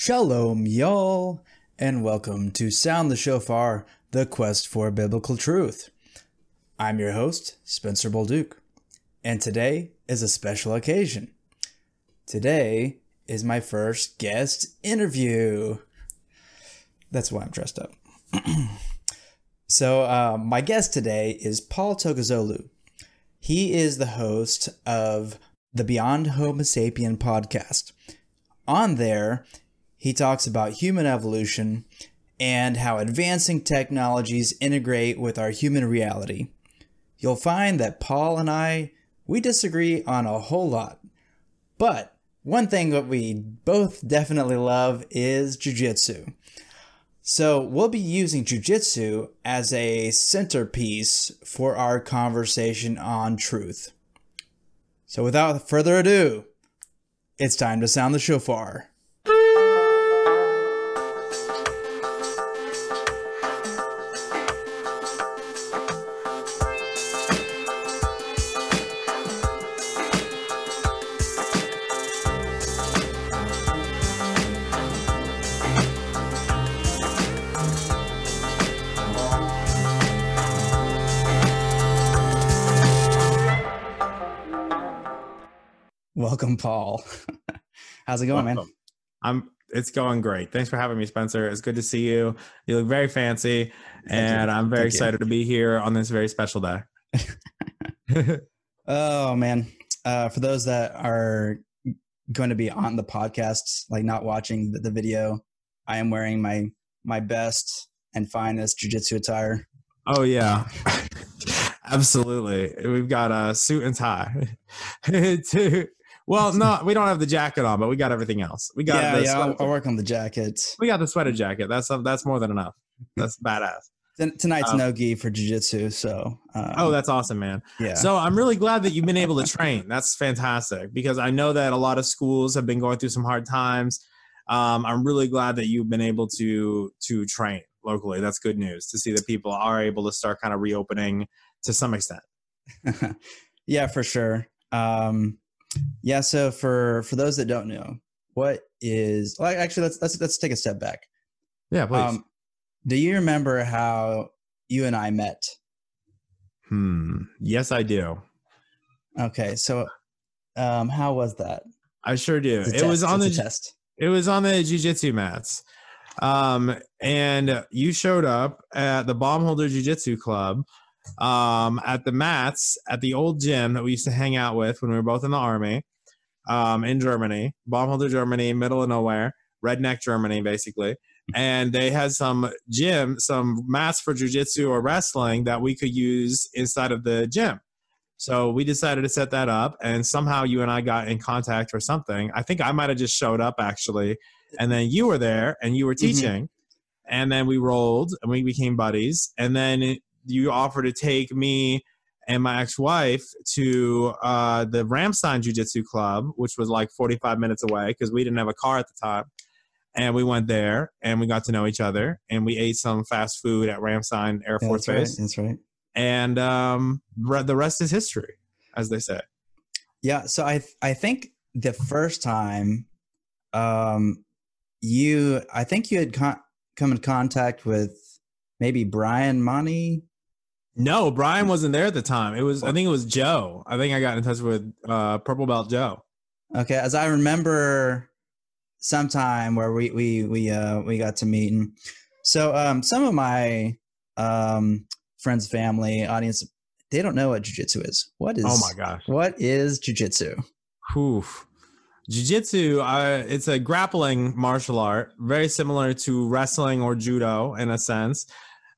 Shalom, y'all, and welcome to Sound the Shofar, the quest for biblical truth. I'm your host, Spencer Bolduc, and today is a special occasion. Today is my first guest interview. That's why I'm dressed up. so, uh, my guest today is Paul Togozolu. He is the host of the Beyond Homo Sapien podcast. On there, he talks about human evolution and how advancing technologies integrate with our human reality. You'll find that Paul and I, we disagree on a whole lot. But one thing that we both definitely love is jujitsu. So we'll be using jujitsu as a centerpiece for our conversation on truth. So without further ado, it's time to sound the shofar. Welcome, Paul. How's it going, Welcome. man? I'm. It's going great. Thanks for having me, Spencer. It's good to see you. You look very fancy, Thank and you. I'm very Thank excited you. to be here on this very special day. oh man! Uh, for those that are going to be on the podcast, like not watching the, the video, I am wearing my my best and finest jujitsu attire. Oh yeah. Absolutely. We've got a suit and tie. Well, no, we don't have the jacket on, but we got everything else. We got yeah, yeah. I'll, I'll, work on the jacket. We got the sweater jacket. That's that's more than enough. That's badass. Tonight's um, no gi for jujitsu, so. Um, oh, that's awesome, man. Yeah. So I'm really glad that you've been able to train. That's fantastic because I know that a lot of schools have been going through some hard times. Um, I'm really glad that you've been able to to train locally. That's good news to see that people are able to start kind of reopening to some extent. yeah, for sure. Um, yeah. So for for those that don't know, what is well, actually let's let's let's take a step back. Yeah, please. Um, do you remember how you and I met? Hmm. Yes, I do. Okay. So, um, how was that? I sure do. It test. was on it's the test. It was on the jujitsu mats. Um, and you showed up at the Baumholder Jiu Jitsu Club um, at the mats at the old gym that we used to hang out with when we were both in the army um, in Germany, Baumholder, Germany, middle of nowhere, redneck Germany, basically. And they had some gym, some mats for jujitsu or wrestling that we could use inside of the gym. So we decided to set that up, and somehow you and I got in contact or something. I think I might have just showed up actually, and then you were there and you were mm-hmm. teaching, mm-hmm. and then we rolled and we became buddies. And then you offered to take me and my ex-wife to uh, the Ramstein Jiu-Jitsu Club, which was like 45 minutes away because we didn't have a car at the time. And we went there and we got to know each other and we ate some fast food at Ramstein Air Force yeah, that's Base. Right, that's right. And um, the rest is history, as they say. Yeah. So I I think the first time um, you I think you had con- come in contact with maybe Brian Money. No, Brian wasn't there at the time. It was I think it was Joe. I think I got in touch with uh, Purple Belt Joe. Okay, as I remember, sometime where we we we uh we got to meet, and so um some of my um friends, family, audience, they don't know what jujitsu is. What is? Oh my gosh! What is jujitsu? Oof. Jiu-jitsu, uh, it's a grappling martial art, very similar to wrestling or judo in a sense.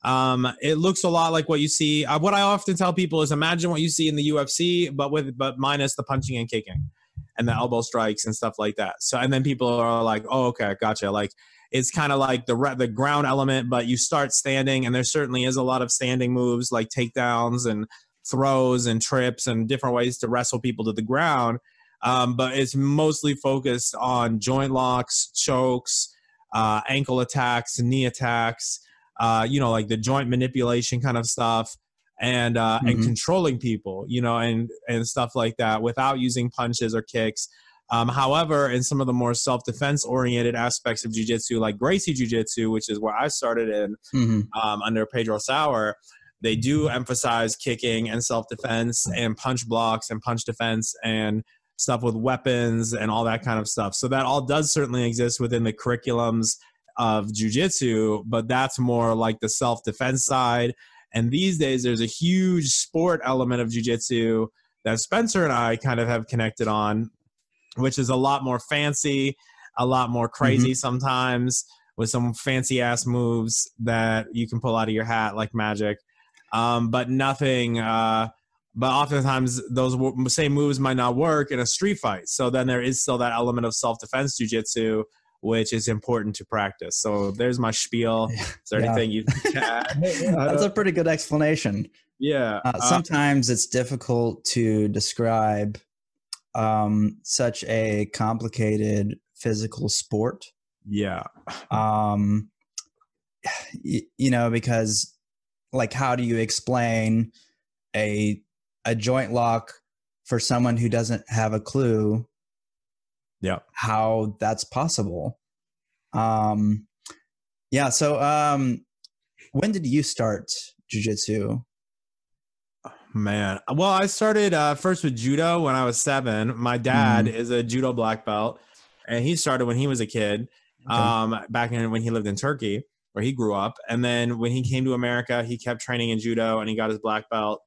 Um, it looks a lot like what you see. Uh, what I often tell people is imagine what you see in the UFC, but with but minus the punching and kicking, and the elbow strikes and stuff like that. So and then people are like, oh okay, gotcha. Like it's kind of like the the ground element, but you start standing, and there certainly is a lot of standing moves like takedowns and throws and trips and different ways to wrestle people to the ground. Um, but it's mostly focused on joint locks, chokes, uh, ankle attacks, knee attacks uh, you know, like the joint manipulation kind of stuff and uh, mm-hmm. and controlling people, you know, and and stuff like that without using punches or kicks. Um, however, in some of the more self-defense oriented aspects of jiu-jitsu, like Gracie Jiu-Jitsu, which is where I started in mm-hmm. um, under Pedro Sauer, they do emphasize kicking and self-defense and punch blocks and punch defense and stuff with weapons and all that kind of stuff. So that all does certainly exist within the curriculums of jiu-jitsu, but that's more like the self-defense side. And these days there's a huge sport element of jiu-jitsu that Spencer and I kind of have connected on which is a lot more fancy, a lot more crazy mm-hmm. sometimes with some fancy ass moves that you can pull out of your hat like magic. Um, but nothing. Uh, but oftentimes those w- same moves might not work in a street fight. So then there is still that element of self defense jujitsu, which is important to practice. So there's my spiel. Is there yeah. anything you? That's a pretty good explanation. Yeah. Uh, uh, sometimes it's difficult to describe um, such a complicated physical sport. Yeah. Um, you, you know, because like, how do you explain a a joint lock for someone who doesn't have a clue? Yeah. How that's possible. Um, yeah. So, um, when did you start jujitsu? Man, well, I started uh, first with judo when I was seven. My dad mm. is a judo black belt, and he started when he was a kid, okay. um, back in when he lived in Turkey, where he grew up. And then when he came to America, he kept training in judo, and he got his black belt.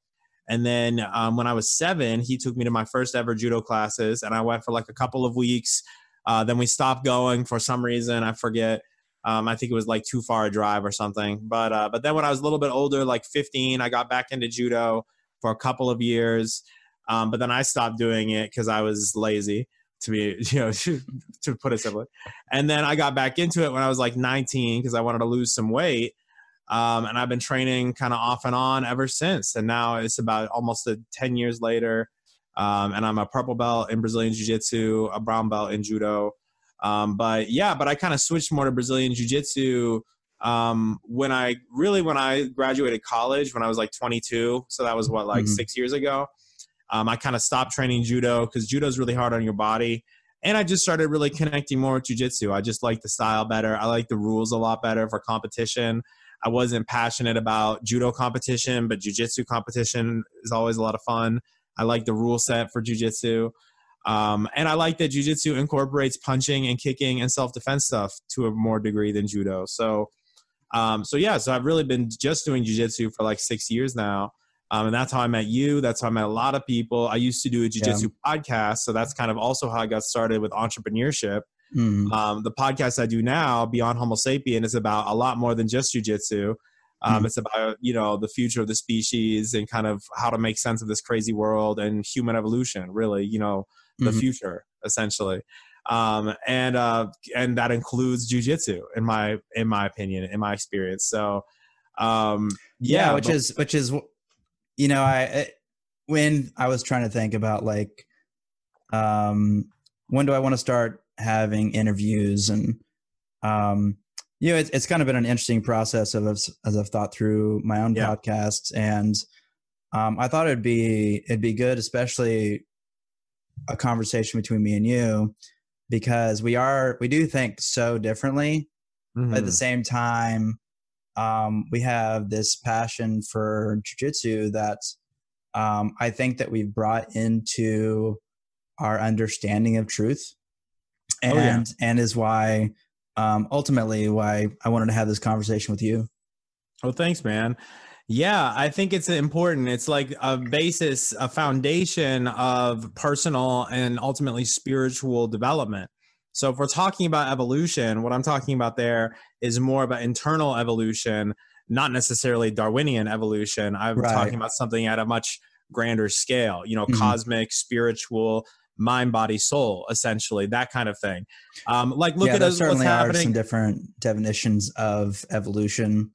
And then um, when I was seven, he took me to my first ever judo classes, and I went for like a couple of weeks. Uh, then we stopped going for some reason, I forget. Um, I think it was like too far a drive or something. But uh, but then when I was a little bit older, like 15, I got back into judo for a couple of years. Um, but then I stopped doing it because I was lazy to be, you know, to put it simply. And then I got back into it when I was like 19 because I wanted to lose some weight. Um, and I've been training kind of off and on ever since. And now it's about almost a 10 years later. Um, and I'm a purple belt in Brazilian Jiu Jitsu, a brown belt in Judo. Um, but yeah, but I kind of switched more to Brazilian Jiu Jitsu um, when I really when I graduated college when I was like 22, so that was what like mm-hmm. six years ago. Um, I kind of stopped training judo because judo is really hard on your body, and I just started really connecting more with jujitsu. I just like the style better. I like the rules a lot better for competition. I wasn't passionate about judo competition, but jujitsu competition is always a lot of fun. I like the rule set for jujitsu. Um, and I like that jujitsu incorporates punching and kicking and self defense stuff to a more degree than judo. So um, so yeah, so I've really been just doing jujitsu for like six years now. Um, and that's how I met you. That's how I met a lot of people. I used to do a jujitsu yeah. podcast. So that's kind of also how I got started with entrepreneurship. Mm. Um, the podcast I do now, Beyond Homo Sapien, is about a lot more than just jujitsu. Um, mm. It's about you know the future of the species and kind of how to make sense of this crazy world and human evolution. Really, you know, the mm-hmm. future essentially um, and uh, and that includes jujitsu in my in my opinion, in my experience. So, um, yeah, yeah which but- is which is, you know, I it, when I was trying to think about like, um, when do I want to start having interviews and, um, you know, it's it's kind of been an interesting process of as, as I've thought through my own yeah. podcasts and. Um, I thought it'd be it'd be good, especially a conversation between me and you, because we are we do think so differently mm-hmm. at the mm-hmm. same time um, we have this passion for jiu-jitsu that um, i think that we've brought into our understanding of truth and oh, yeah. and is why um, ultimately why i wanted to have this conversation with you oh thanks man yeah, I think it's important. It's like a basis, a foundation of personal and ultimately spiritual development. So, if we're talking about evolution, what I'm talking about there is more about internal evolution, not necessarily Darwinian evolution. I'm right. talking about something at a much grander scale, you know, mm-hmm. cosmic, spiritual, mind, body, soul, essentially, that kind of thing. Um, like, look yeah, at there certainly are some different definitions of evolution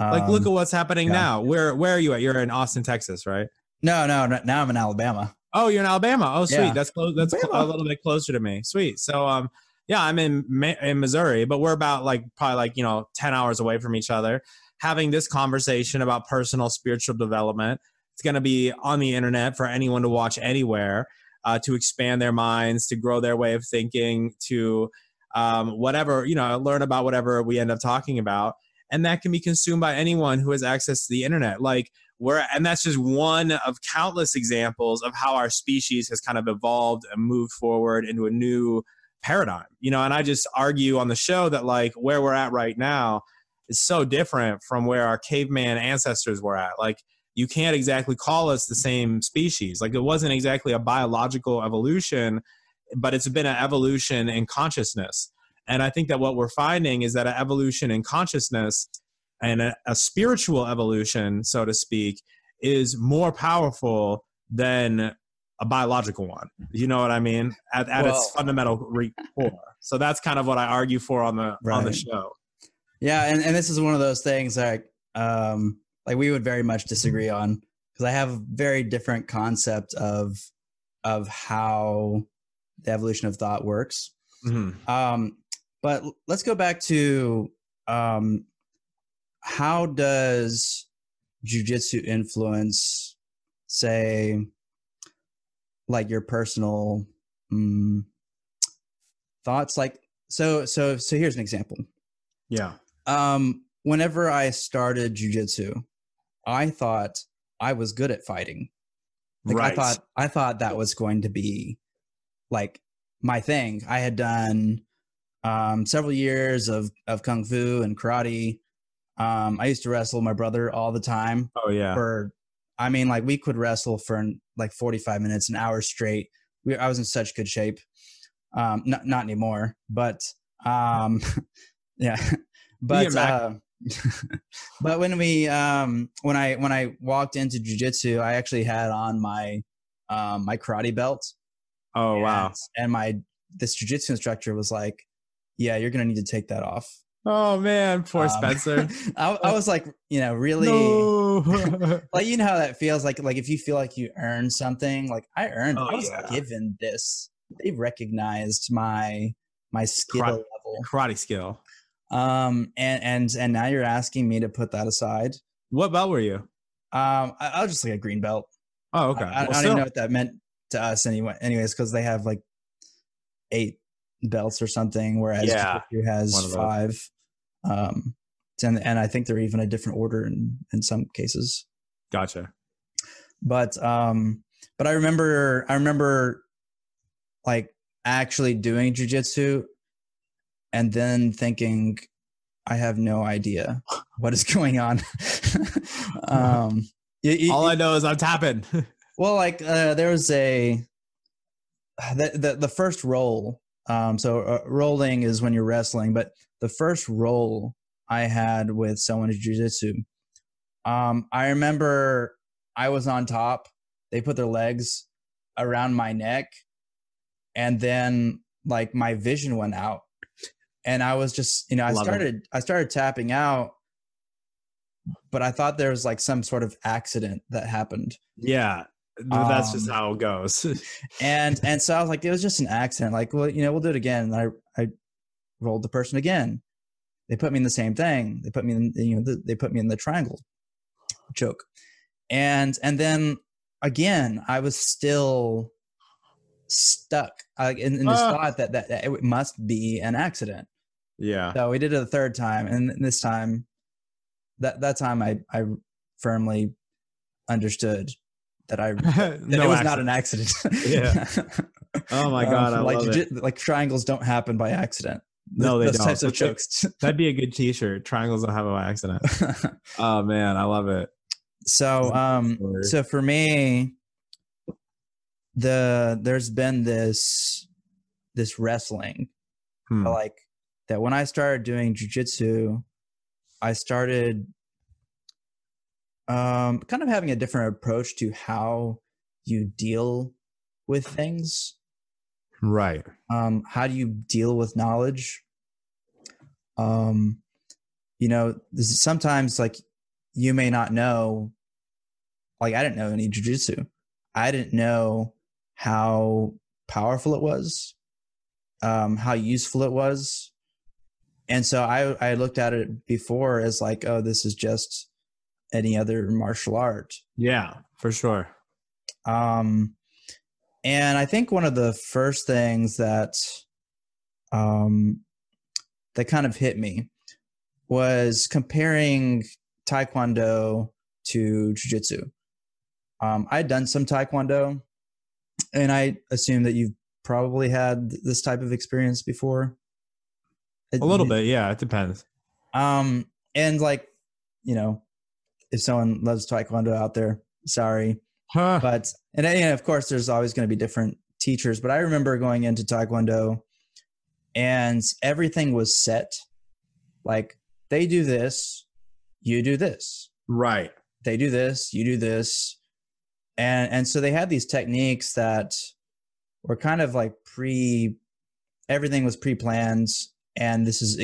like, look at um, what's happening yeah. now. Where where are you at? You're in Austin, Texas, right? No, no, no now I'm in Alabama. Oh, you're in Alabama. Oh, sweet. Yeah. That's close. That's a little bit closer to me. Sweet. So, um, yeah, I'm in in Missouri, but we're about like probably like you know ten hours away from each other, having this conversation about personal spiritual development. It's going to be on the internet for anyone to watch anywhere. Uh, to expand their minds, to grow their way of thinking, to um, whatever, you know, learn about whatever we end up talking about. And that can be consumed by anyone who has access to the internet. Like, we're, and that's just one of countless examples of how our species has kind of evolved and moved forward into a new paradigm, you know. And I just argue on the show that, like, where we're at right now is so different from where our caveman ancestors were at. Like, you can't exactly call us the same species. Like, it wasn't exactly a biological evolution but it's been an evolution in consciousness. And I think that what we're finding is that an evolution in consciousness and a, a spiritual evolution, so to speak, is more powerful than a biological one. You know what I mean? At, at well, its fundamental core. So that's kind of what I argue for on the right. on the show. Yeah, and, and this is one of those things that um like we would very much disagree on because I have a very different concept of of how the evolution of thought works. Mm-hmm. Um, but let's go back to um, how does jujitsu influence, say, like your personal um, thoughts? Like, so, so, so here's an example. Yeah. Um, whenever I started jujitsu, I thought I was good at fighting. Like right. I thought I thought that was going to be like my thing. I had done um, several years of of kung fu and karate. Um, I used to wrestle my brother all the time. Oh yeah. For I mean, like we could wrestle for like forty five minutes, an hour straight. We, I was in such good shape. Um, not not anymore, but um, yeah, but uh, but when we um when I when I walked into jujitsu, I actually had on my um my karate belt Oh and, wow! And my this jujitsu instructor was like, "Yeah, you're gonna need to take that off." Oh man, poor um, Spencer. I, I, was like, you know, really, no. like you know how that feels. Like, like if you feel like you earned something, like I earned. Oh, I was yeah. given this. They recognized my my skill karate, level, karate skill. Um, and and and now you're asking me to put that aside. What belt were you? Um, I, I was just like a green belt. Oh, okay. I, I, well, don't even know what that meant to us anyway. Anyways, because they have like eight belts or something, whereas yeah, has five. Um, and and I think they're even a different order in in some cases. Gotcha. But um, but I remember I remember like actually doing jujitsu, and then thinking, I have no idea what is going on. um, All I know is I'm tapping. Well, like uh, there was a the, the the first roll. Um, so uh, rolling is when you're wrestling, but the first roll I had with someone in jujitsu, um, I remember I was on top. They put their legs around my neck, and then like my vision went out, and I was just you know I Love started it. I started tapping out, but I thought there was like some sort of accident that happened. Yeah, that's just um, how it goes. and and so I was like, it was just an accident. Like, well, you know, we'll do it again. And I I rolled the person again. They put me in the same thing. They put me in, you know, the, they put me in the triangle choke, and and then again, I was still stuck uh, in, in, this uh, thought that, that that it must be an accident. Yeah. So we did it a third time, and this time, that that time I I firmly understood that I that no it was accident. not an accident. yeah. Oh my god, um, like like triangles don't happen by accident. No, they Those don't. types of jokes. That'd be a good T-shirt. Triangles don't happen by accident. oh man, I love it. So, um, so for me, the there's been this this wrestling, hmm. like that when I started doing jujitsu, I started um, kind of having a different approach to how you deal with things. Right. Um, how do you deal with knowledge? Um, you know, sometimes like you may not know. Like I didn't know any jujitsu. I didn't know how powerful it was, um, how useful it was, and so I I looked at it before as like, oh, this is just any other martial art. Yeah, for sure. Um, and I think one of the first things that um, that kind of hit me was comparing taekwondo to jiu-jitsu um, i'd done some taekwondo and i assume that you've probably had this type of experience before. A little bit yeah it depends. Um and like you know if someone loves taekwondo out there sorry. Huh. but and, and of course there's always going to be different teachers but i remember going into taekwondo and everything was set like they do this you do this. Right. They do this you do this and and so they had these techniques that were kind of like pre everything was pre-planned and this is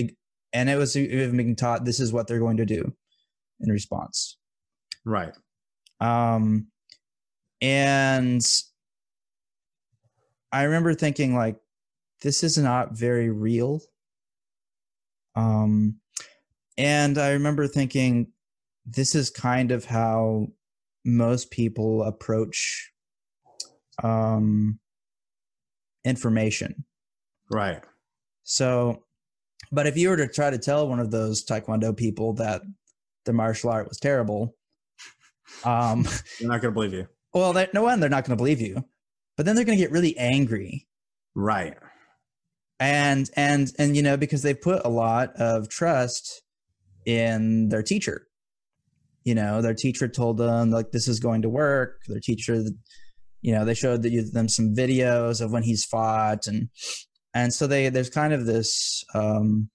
and it was even being taught this is what they're going to do in response right um and i remember thinking like this is not very real. Um, and I remember thinking, this is kind of how most people approach um, information. Right. So, but if you were to try to tell one of those Taekwondo people that the martial art was terrible, um, they're not going to believe you. Well, no one, they're not going to believe you, but then they're going to get really angry. Right and and and you know because they put a lot of trust in their teacher you know their teacher told them like this is going to work their teacher you know they showed them some videos of when he's fought and and so they there's kind of this um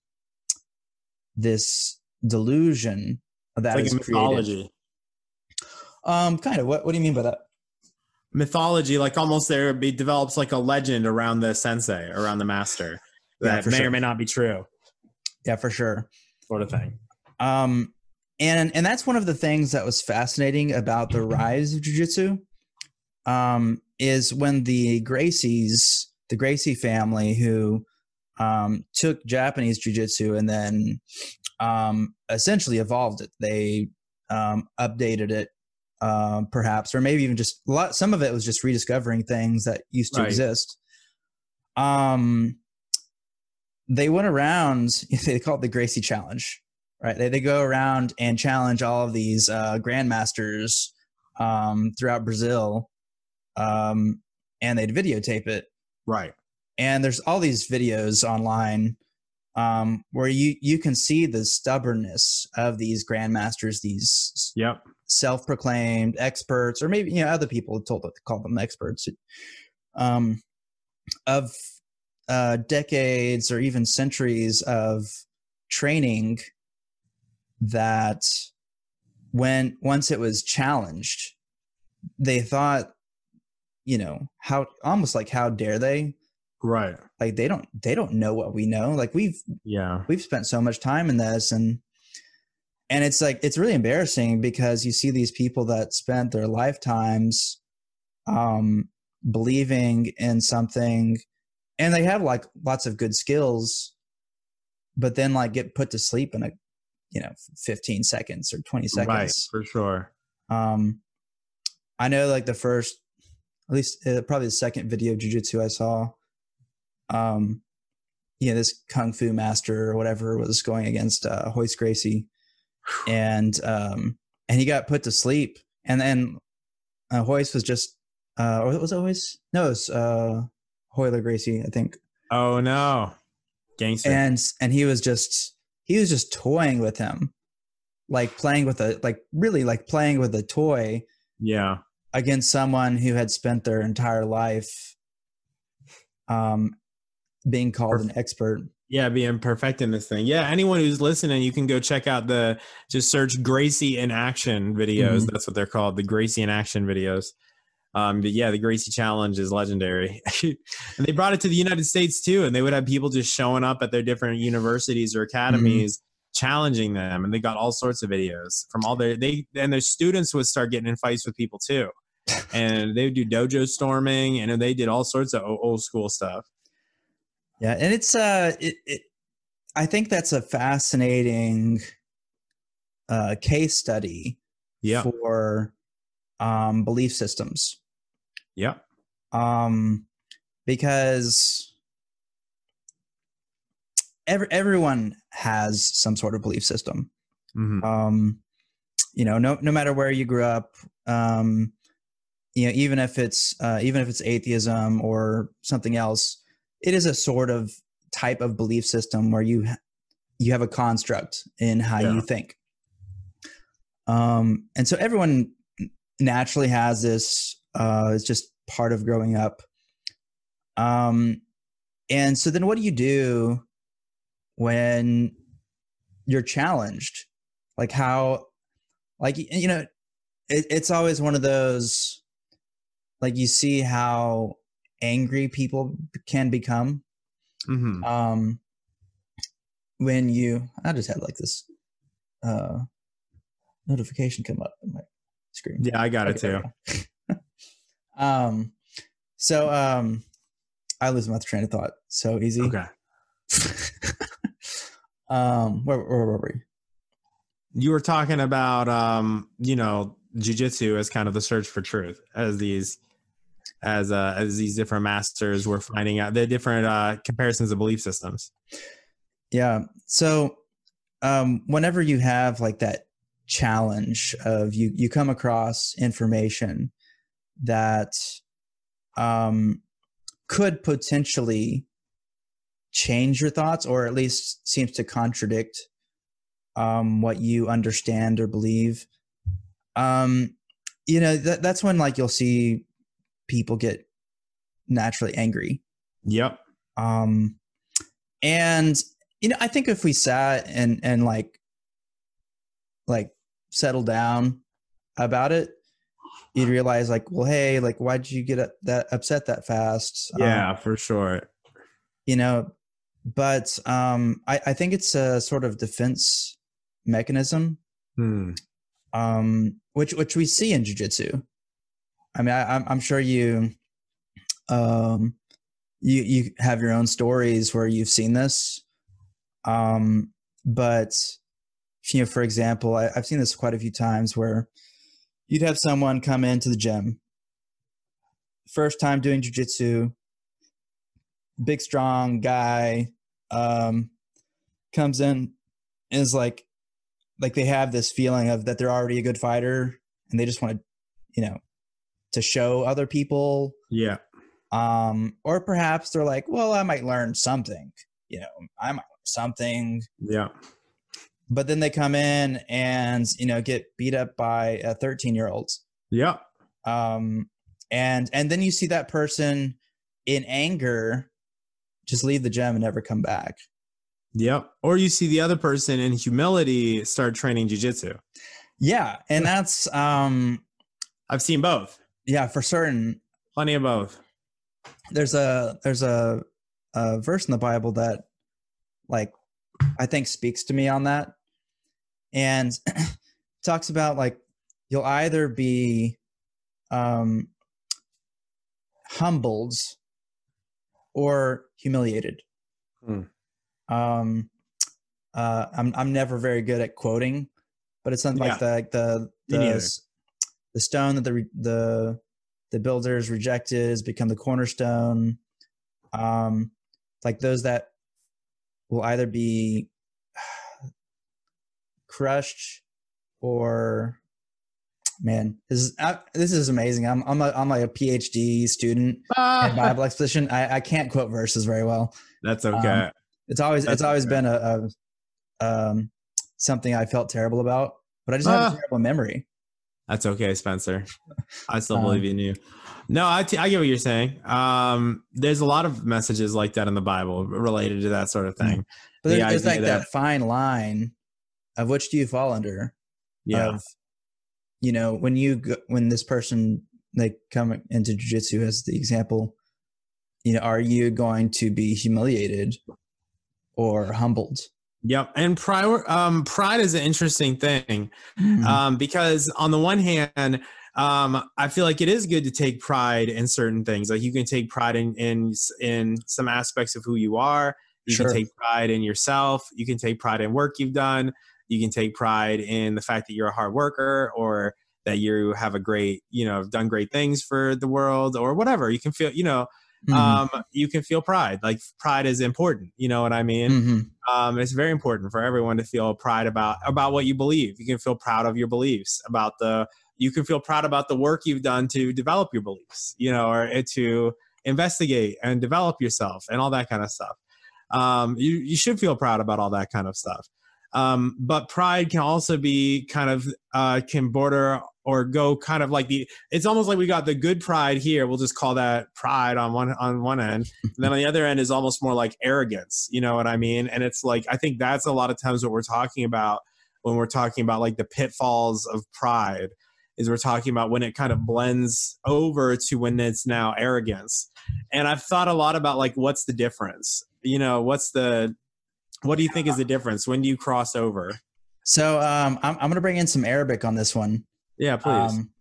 this delusion that it's like mythology um kind of what what do you mean by that mythology, like almost there be develops like a legend around the sensei, around the master that yeah, may sure. or may not be true. Yeah, for sure. Sort of thing. Um, and and that's one of the things that was fascinating about the rise of jujitsu. Um, is when the Gracies, the Gracie family, who um, took Japanese jujitsu and then um, essentially evolved it. They um, updated it um, perhaps, or maybe even just a lot. Some of it was just rediscovering things that used to right. exist. Um, they went around. They call it the Gracie Challenge, right? They they go around and challenge all of these uh, grandmasters um, throughout Brazil, um, and they'd videotape it, right? And there's all these videos online um, where you you can see the stubbornness of these grandmasters, these yep self-proclaimed experts, or maybe you know other people told to call them experts, um, of uh, decades or even centuries of training that when once it was challenged, they thought, you know, how almost like how dare they? Right. Like they don't they don't know what we know. Like we've yeah we've spent so much time in this and and it's like it's really embarrassing because you see these people that spent their lifetimes um believing in something and they have like lots of good skills but then like get put to sleep in a you know 15 seconds or 20 seconds right for sure um i know like the first at least uh, probably the second video of jiu-jitsu i saw um you know this kung fu master or whatever was going against uh Royce Gracie and um, and he got put to sleep. And then uh, Royce was just, uh, or was it Royce? No, it was uh, Royler Gracie, I think. Oh no, gangster! And and he was just he was just toying with him, like playing with a like really like playing with a toy. Yeah. Against someone who had spent their entire life, um, being called an expert. Yeah, being perfect in this thing. Yeah, anyone who's listening, you can go check out the just search Gracie in action videos. Mm-hmm. That's what they're called, the Gracie in action videos. Um, but yeah, the Gracie challenge is legendary. and they brought it to the United States too, and they would have people just showing up at their different universities or academies. Mm-hmm. challenging them and they got all sorts of videos from all their they and their students would start getting in fights with people too and they would do dojo storming and they did all sorts of old school stuff yeah, and it's uh, it, it I think that's a fascinating uh, case study yeah. for um, belief systems. Yeah. Um, because every, everyone has some sort of belief system. Mm-hmm. Um, you know, no no matter where you grew up, um, you know, even if it's uh, even if it's atheism or something else, it is a sort of type of belief system where you you have a construct in how yeah. you think. Um, and so everyone naturally has this. Uh, it's just part of growing up. Um, and so then, what do you do when you're challenged? Like how, like you know, it, it's always one of those. Like you see how angry people can become. Mm-hmm. Um, when you, I just had like this uh, notification come up on my screen. Yeah, I got okay, it too. um, so um, I lose my train of thought so easy. Okay. um, where, where were we? You were talking about um, you know, jujitsu as kind of the search for truth, as these as uh, as these different masters were finding out the different uh, comparisons of belief systems. Yeah. So um, whenever you have like that challenge of you you come across information that um, could potentially change your thoughts or at least seems to contradict um, what you understand or believe. Um, you know that, that's when like you'll see people get naturally angry. Yep. Um and you know i think if we sat and and like like settle down about it you'd realize like well hey like why did you get that upset that fast? Yeah um, for sure. you know but um i i think it's a sort of defense mechanism. Hmm. um which which we see in jiu-jitsu. I mean I, i'm sure you um you you have your own stories where you've seen this. Um but you know for example I, i've seen this quite a few times where you'd have someone come into the gym, first time doing jujitsu, big strong guy, um, comes in is like, like they have this feeling of that they're already a good fighter and they just want to, you know, to show other people. Yeah. Um, or perhaps they're like, well, I might learn something, you know, I might learn something. Yeah but then they come in and you know get beat up by a 13 year olds yeah. Um and and then you see that person in anger just leave the gym and never come back. Yep or you see the other person in humility start training jiu-jitsu. Yeah. And that's um i've seen both. yeah for certain. Plenty of both. There's a there's a, a verse in the bible that like i think speaks to me on that and talks about like you'll either be um, humbled or humiliated. Hmm. Um, uh, I'm I'm never very good at quoting, but it's something yeah. like the like the the, the stone that the the the builders rejected has become the cornerstone. Um, like those that will either be crushed or man this is I, this is amazing. I'm i'm, a, I'm like a phd student in bible exposition I, I can't quote verses very well. That's okay. um, it's always that's it's always okay. been a, a, um something i felt terrible about but i just have a terrible memory. That's okay spencer. I still um, believe in you. No I, t- I get what you're saying. Um there's a lot of messages like that in the bible related to that sort of thing. But there's, there's like that, that fine line of which do you fall under? Yeah. Of, you know, when you go, when this person they come into jujitsu as the example, you know, are you going to be humiliated or humbled? Yep, and pride um, pride is an interesting thing mm-hmm. um, because on the one hand, um, I feel like it is good to take pride in certain things. Like you can take pride in in in some aspects of who you are. You sure. can take pride in yourself. You can take pride in work you've done. You can take pride in the fact that you're a hard worker or that you have a great, you know, done great things for the world or whatever. You can feel, you know, mm-hmm. um, you can feel pride. Like pride is important. You know what I mean? Mm-hmm. Um, it's very important for everyone to feel pride about about what you believe. You can feel proud of your beliefs about the. You can feel proud about the work you've done to develop your beliefs. You know, or to investigate and develop yourself and all that kind of stuff. Um, you you should feel proud about all that kind of stuff. Um, but pride can also be kind of uh, can border or go kind of like the it's almost like we got the good pride here. We'll just call that pride on one on one end. And then on the other end is almost more like arrogance. You know what i mean? And it's like i think that's a lot of times what we're talking about when we're talking about like the pitfalls of pride is we're talking about when it kind of blends over to when it's now arrogance. And i've thought a lot about like what's the difference? You know what's the what do you think is the difference? When do you cross over? So um, I'm, I'm going to bring in some Arabic on this one. Yeah, please. Um,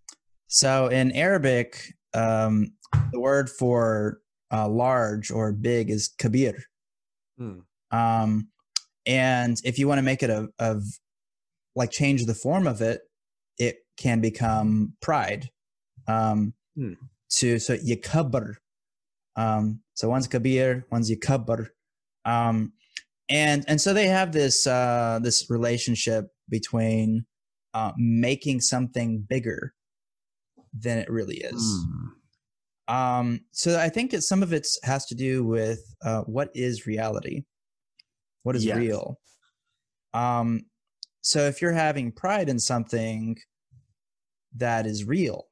so in Arabic, um, the word for uh, large or big is kabir. Hmm. Um, and if you want to make it a, of like change the form of it, it can become pride. Um, hmm. To so yakabr. Um, so one's kabir, one's yakabr. Um, and and so they have this uh, this relationship between uh, making something bigger than it really is. Mm. Um, so I think that some of it has to do with uh, what is reality, what is yes. real. Um, so if you're having pride in something that is real,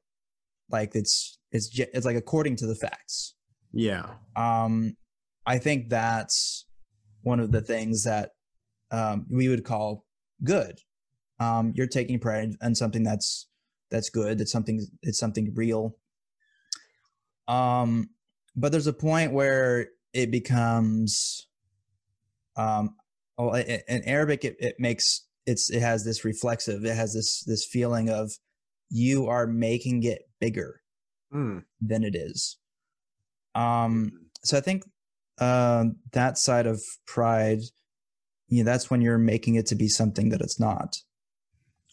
like it's it's it's like according to the facts. Yeah. Um, I think that's one of the things that um, we would call good. Um, you're taking pride in something that's that's good. That's something. It's something real. Um, but there's a point where it becomes, um, oh, in Arabic, it, it makes it's it has this reflexive. It has this this feeling of you are making it bigger mm. than it is. Um, so I think uh, that side of pride, you know, that's when you're making it to be something that it's not.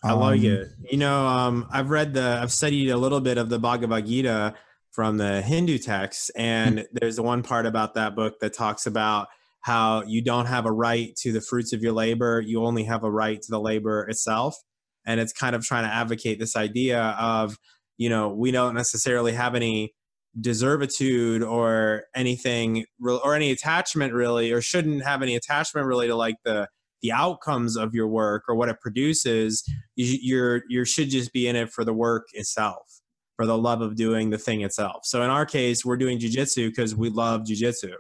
I um, like it. You know, um, I've read the, I've studied a little bit of the Bhagavad Gita from the Hindu texts, and mm-hmm. there's one part about that book that talks about how you don't have a right to the fruits of your labor, you only have a right to the labor itself. And it's kind of trying to advocate this idea of, you know, we don't necessarily have any deservitude or anything or any attachment really or shouldn't have any attachment really to like the the outcomes of your work or what it produces you, you're you should just be in it for the work itself for the love of doing the thing itself. So in our case we're doing jiu-jitsu because we love jiu-jitsu.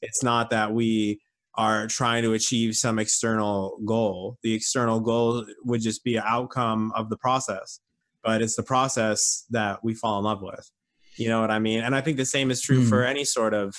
It's not that we are trying to achieve some external goal. The external goal would just be an outcome of the process but it's the process that we fall in love with you know what I mean? And I think the same is true mm. for any sort of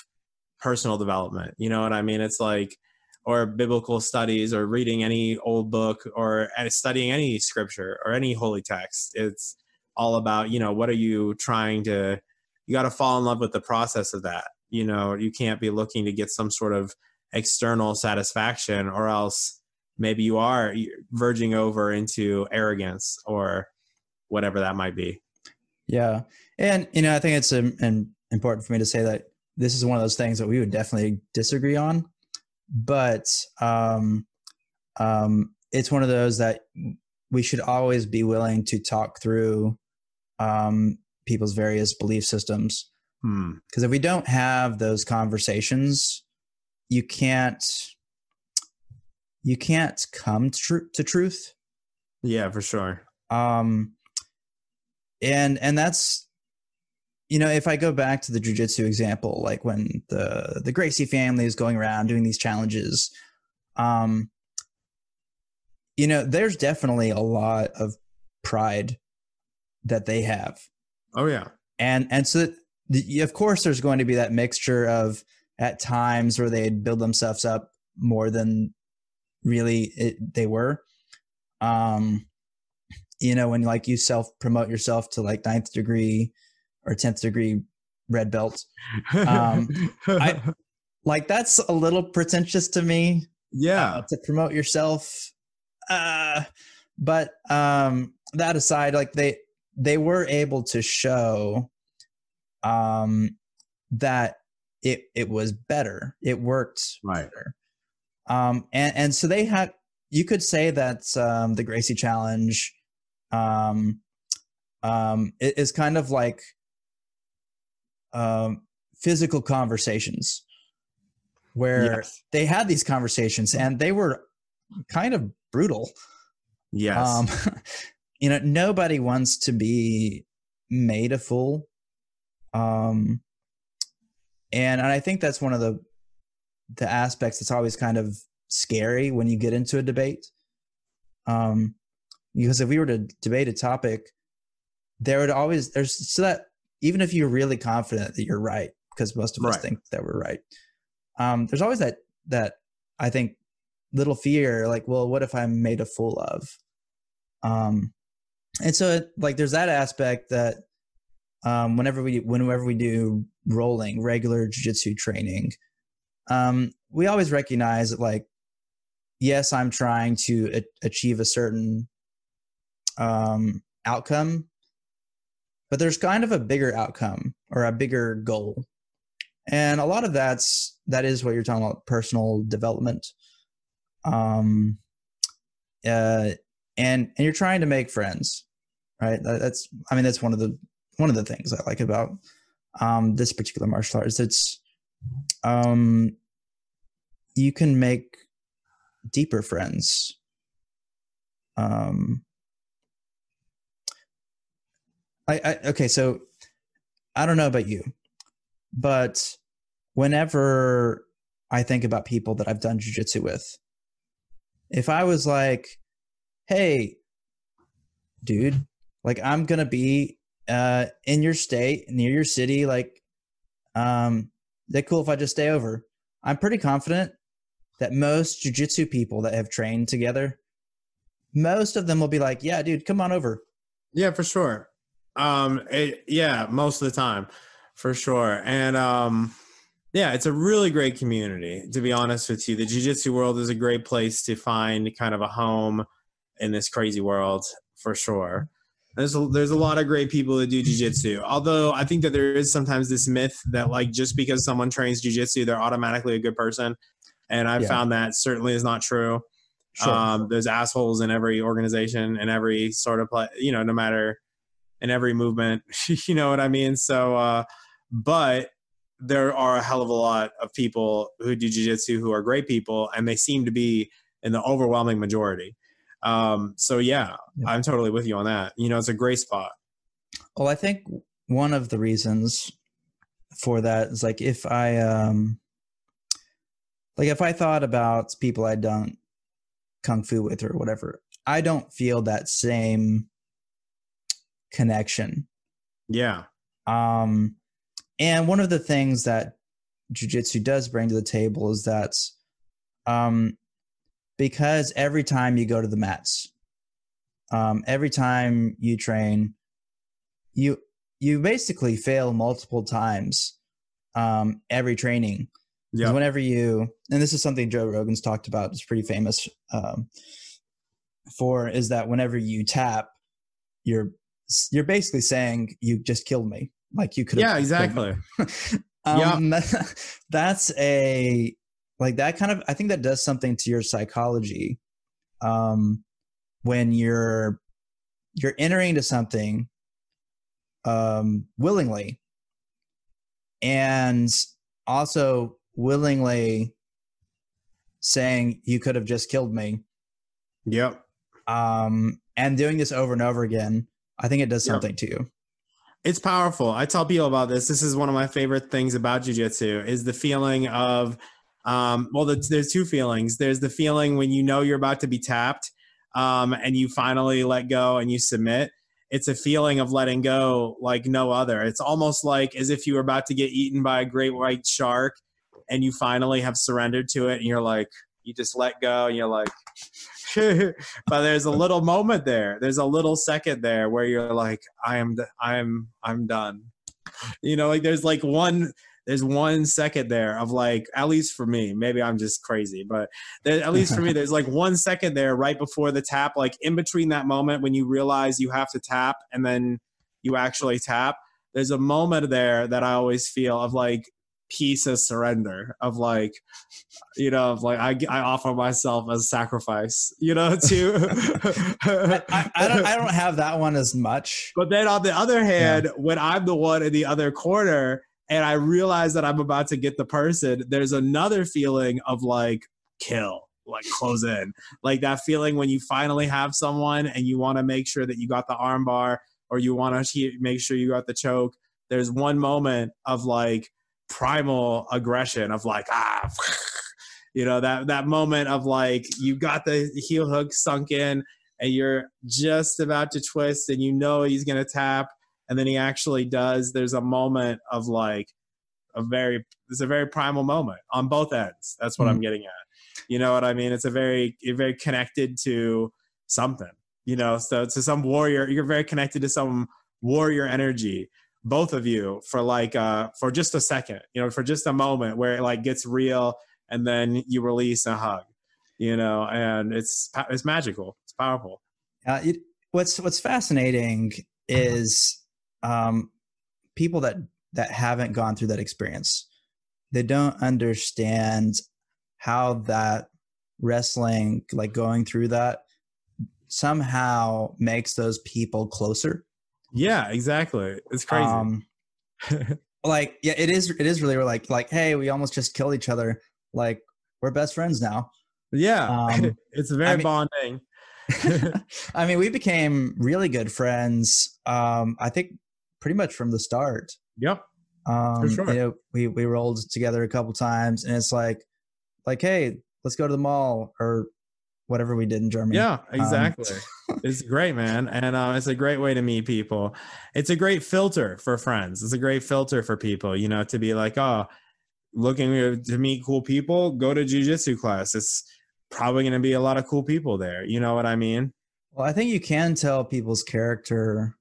personal development. You know what I mean? It's like, or biblical studies, or reading any old book, or studying any scripture or any holy text. It's all about, you know, what are you trying to, you got to fall in love with the process of that. You know, you can't be looking to get some sort of external satisfaction, or else maybe you are verging over into arrogance or whatever that might be. Yeah. And, you know, I think it's important for me to say that this is one of those things that we would definitely disagree on. But um, um, it's one of those that we should always be willing to talk through um, people's various belief systems. Because hmm. if we don't have those conversations, you can't you can't come to, tr- to truth. Yeah, for sure. Um, and and that's you know if i go back to the jiu-jitsu example like when the the gracie family is going around doing these challenges um you know there's definitely a lot of pride that they have. Oh yeah. And and so the, of course there's going to be that mixture of at times where they build themselves up more than really it, they were. Um you know, when like you self promote yourself to like ninth degree or 10th degree red belt. Um, I, like that's a little pretentious to me. Yeah. Uh, to promote yourself. Uh, but um, that aside, like they, they were able to show um, that it it was better. It worked right. better. Um, and and so they had. You could say that um, the Gracie Challenge um, um, is kind of like um, physical conversations where yes. they had these conversations and they were kind of brutal. Yes. Um, you know, nobody wants to be made a fool. Um, and, and I think that's one of the the aspects that's always kind of scary when you get into a debate. Um, because if we were to debate a topic, there would always there's so that even if you're really confident that you're right, because most of us think that we're right, um, there's always that that I think little fear, like, well, what if I'm made a fool of? Um, and so it, like there's that aspect that um, whenever we whenever we do rolling regular jiu-jitsu training um, we always recognize that like yes i'm trying to a- achieve a certain um, outcome but there's kind of a bigger outcome or a bigger goal. And a lot of that's that is what you're talking about personal development. Um uh and and you're trying to make friends right? That, that's i mean that's one of the one of the things i like about um this particular martial art is it's um you can make deeper friends. Um I, I okay so i don't know about you but whenever i think about people that i've done jiu-jitsu with if i was like hey dude like i'm gonna be uh in your state near your city like um that cool if i just stay over i'm pretty confident that most jiu-jitsu people that have trained together most of them will be like yeah dude come on over. Yeah for sure um it, yeah most of the time for sure and um yeah, it's a really great community, to be honest with you. The jiu jitsu world is a great place to find kind of a home in this crazy world for sure. There's a, there's a lot of great people that do jujitsu. Although I think that there is sometimes this myth that like just because someone trains jujitsu, they're automatically a good person, and I've yeah. found that certainly is not true. Sure. Um, there's assholes in every organization and every sort of play, you know, no matter in every movement. you know what I mean? So, uh, but there are a hell of a lot of people who do jujitsu who are great people, and they seem to be in the overwhelming majority. Um, so yeah, yeah, I'm totally with you on that. You know, it's a great spot. Well, I think one of the reasons for that is like if I um like if I thought about people I'd done kung fu with or whatever, I don't feel that same connection. Yeah. Um and one of the things that jujitsu does bring to the table is that um because every time you go to the mats, um, every time you train, you you basically fail multiple times um, every training. Yeah. Whenever you, and this is something Joe Rogan's talked about, it's pretty famous um, for, is that whenever you tap, you're you're basically saying you just killed me. Like you could. Have Yeah, exactly. um, yeah. that's a like that kind of i think that does something to your psychology um when you're you're entering into something um willingly and also willingly saying you could have just killed me yep um and doing this over and over again i think it does something yep. to you it's powerful i tell people about this this is one of my favorite things about jiu-jitsu is the feeling of um, well, there's two feelings. There's the feeling when you know you're about to be tapped um, and you finally let go and you submit. It's a feeling of letting go like no other. It's almost like as if you were about to get eaten by a great white shark and you finally have surrendered to it and you're like, you just let go and you're like, but there's a little moment there. There's a little second there where you're like, I am, I am, I'm done. You know, like there's like one there's one second there of like at least for me maybe i'm just crazy but there, at least for me there's like one second there right before the tap like in between that moment when you realize you have to tap and then you actually tap. There's a moment there that I always feel of like peace as surrender of like you know of like I, I offer myself as a sacrifice you know to I, I, I, don't I don't have that one as much. But then on the other hand yeah. when I'm the one in the other corner and I realize that I'm about to get the person there's another feeling of like kill like close in. Like that feeling when you finally have someone and you want to make sure that you got the armbar or you want to make sure you got the choke. There's one moment of like primal aggression of like ah you know that that moment of like you got the heel hook sunk in and you're just about to twist and you know he's going to tap and then he actually does there's a moment of like a very it's a very primal moment on both ends. That's what mm-hmm. i'm getting at. You know what i mean? It's a very you're very connected to something you know? So to some warrior you're very connected to some warrior energy both of you for like uh for just a second you know for just a moment where it like gets real and then you release a hug you know and it's it's magical. It's powerful. Uh, it, what's what's fascinating is um people that that haven't gone through that experience they don't understand how that wrestling like going through that somehow makes those people closer yeah, exactly. It's crazy. Um, like, yeah, it is. It is really like, like, hey, we almost just killed each other. Like, we're best friends now. Yeah, um, it's very I mean, bonding. I mean, we became really good friends. Um, I think pretty much from the start. Yep. Um, For sure. You know, we we rolled together a couple times, and it's like, like, hey, let's go to the mall, or whatever we did in Germany. Yeah, um, exactly. Um, it's great, man. And uh, it's a great way to meet people. It's a great filter for friends. It's a great filter for people, you know, to be like, oh, looking to meet cool people, go to jujitsu class. It's probably going to be a lot of cool people there. You know what I mean? Well, I think you can tell people's character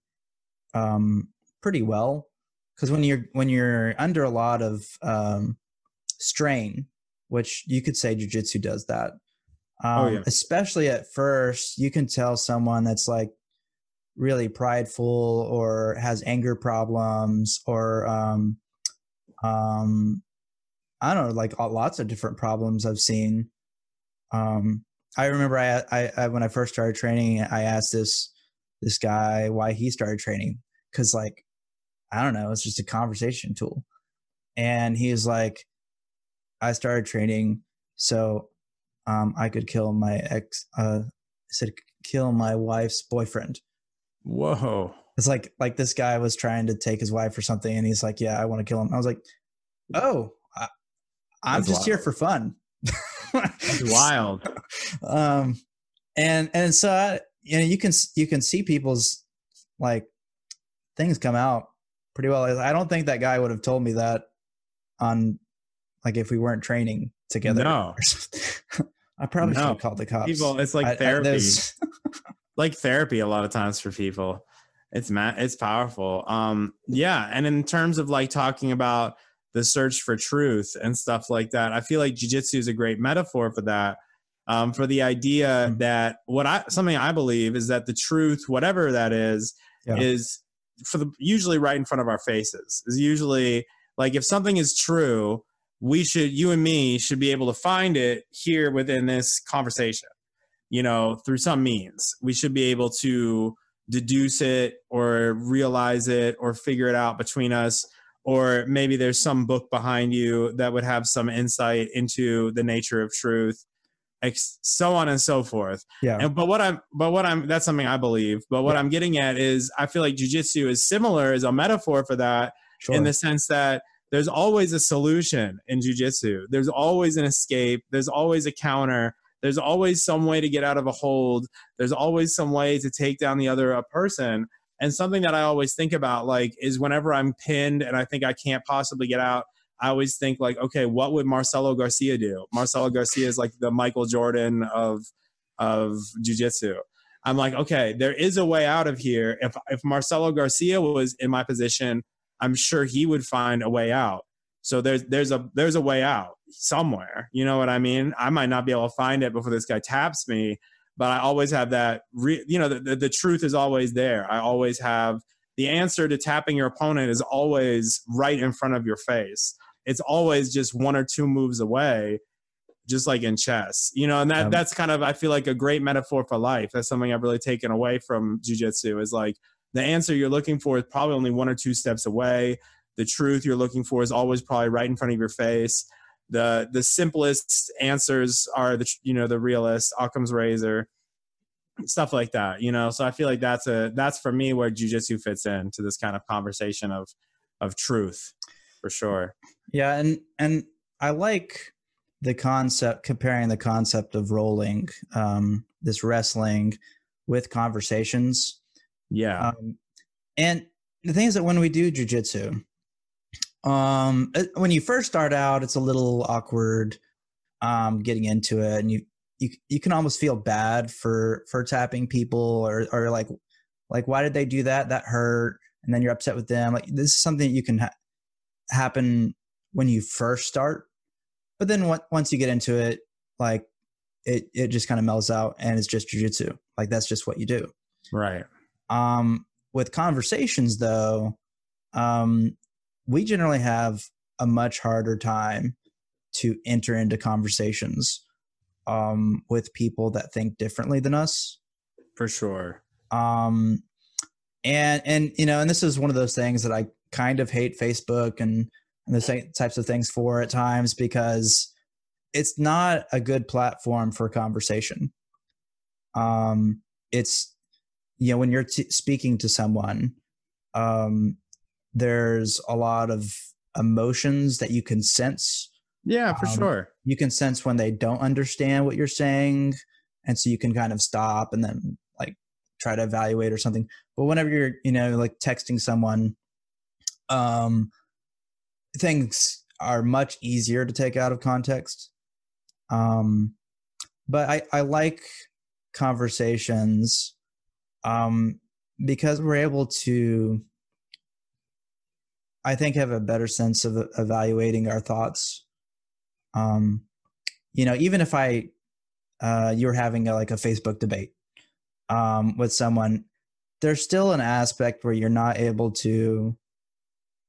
um, pretty well because when you're when you're under a lot of um, strain, which you could say jujitsu does that um, oh, yeah. Especially at first, you can tell someone that's like really prideful or has anger problems or um, um, I don't know, like lots of different problems I've seen. Um, I remember I, I, I, when I first started training, I asked this this guy why he started training because like I don't know, it's just a conversation tool, and he's like, I started training so um, I could kill my ex. Uh, said kill my wife's boyfriend. Whoa! It's like like this guy was trying to take his wife or something, and he's like, "Yeah, I want to kill him." I was like, "Oh, I, am just wild. here for fun." That's wild. Um, and and so I, you know you can you can see people's like things come out pretty well. I don't think that guy would have told me that on like if we weren't training together. No. I probably no. should have called the cops. People, it's like therapy. I, like therapy a lot of times for people. It's ma- it's powerful. Um, yeah, and in terms of like talking about the search for truth and stuff like that, I feel like jujitsu is a great metaphor for that. Um, for the idea mm-hmm. that what I something I believe is that the truth, whatever that is, yeah. is for the usually right in front of our faces. Is usually like if something is true, we should you and me should be able to find it here within this conversation you know through some means we should be able to deduce it or realize it or figure it out between us or maybe there's some book behind you that would have some insight into the nature of truth so on and so forth yeah and but what i'm but what i'm that's something i believe but what yeah. i'm getting at is i feel like jujitsu is similar as a metaphor for that sure. in the sense that there's always a solution in jujitsu. There's always an escape. There's always a counter. There's always some way to get out of a hold. There's always some way to take down the other uh, person. And something that I always think about, like, is whenever I'm pinned and I think I can't possibly get out, I always think like, okay, what would Marcelo Garcia do? Marcelo Garcia is like the Michael Jordan of of jujitsu. I'm like, okay, there is a way out of here. If if Marcelo Garcia was in my position, I'm sure he would find a way out. So there's there's a there's a way out somewhere. You know what I mean? I might not be able to find it before this guy taps me, but I always have that. Re, you know, the, the, the truth is always there. I always have the answer to tapping your opponent is always right in front of your face. It's always just one or two moves away, just like in chess, you know. And that that's kind of I feel like a great metaphor for life. That's something I've really taken away from jujitsu is like the answer you're looking for is probably only one or two steps away. The truth you're looking for is always probably right in front of your face. The the simplest answers are the you know the realist Occam's razor stuff like that you know so i feel like that's a that's for me where jujitsu fits in to this kind of conversation of of truth for sure yeah and and i like the concept comparing the concept of rolling um this wrestling with conversations yeah. Um, and the thing is that when we do jujitsu um when you first start out it's a little awkward um getting into it and you you you can almost feel bad for for tapping people or or like like why did they do that? That hurt. And then you're upset with them. Like this is something that you can ha- happen when you first start. But then what, once you get into it like it it just kind of melts out and it's just jujitsu. Like that's just what you do. Right um with conversations though um we generally have a much harder time to enter into conversations um, with people that think differently than us. For sure. Um, and and you know, and this is one of those things that I kind of hate Facebook and and the same types of things for at times because it's not a good platform for conversation. Um, it's you know when you're t- speaking to someone, um, there's a lot of emotions that you can sense yeah, for um, sure. You can sense when they don't understand what you're saying. And so you can kind of stop and then like try to evaluate or something. But whenever you're, you know, like texting someone, um, things are much easier to take out of context. Um, but I, I like conversations um, because we're able to, I think, have a better sense of evaluating our thoughts um, you know, even if I, uh, you're having a, like a Facebook debate um, with someone, there's still an aspect where you're not able to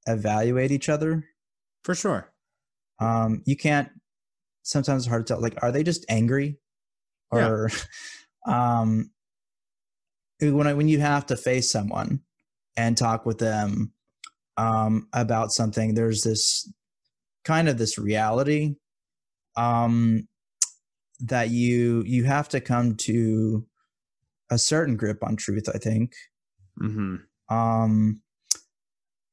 evaluate each other. For sure. Um, you can't. Sometimes it's hard to tell. Like, are they just angry, or, yeah. um, when I, when you have to face someone and talk with them um, about something, there's this kind of this reality um, that you you have to come to a certain grip on truth. I think. Mm-hmm. Um,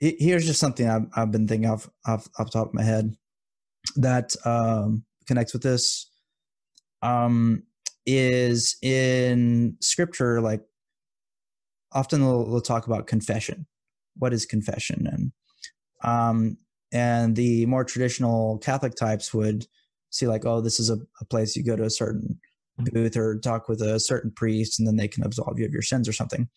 it, here's just something I've, I've been thinking of off, off the top of my head that um, connects with this. Um, is in scripture like often they'll, they'll, talk about confession. What is confession? And um, and the more traditional Catholic types would see like, oh, this is a, a place you go to a certain mm-hmm. booth or talk with a certain priest, and then they can absolve you of your sins or something.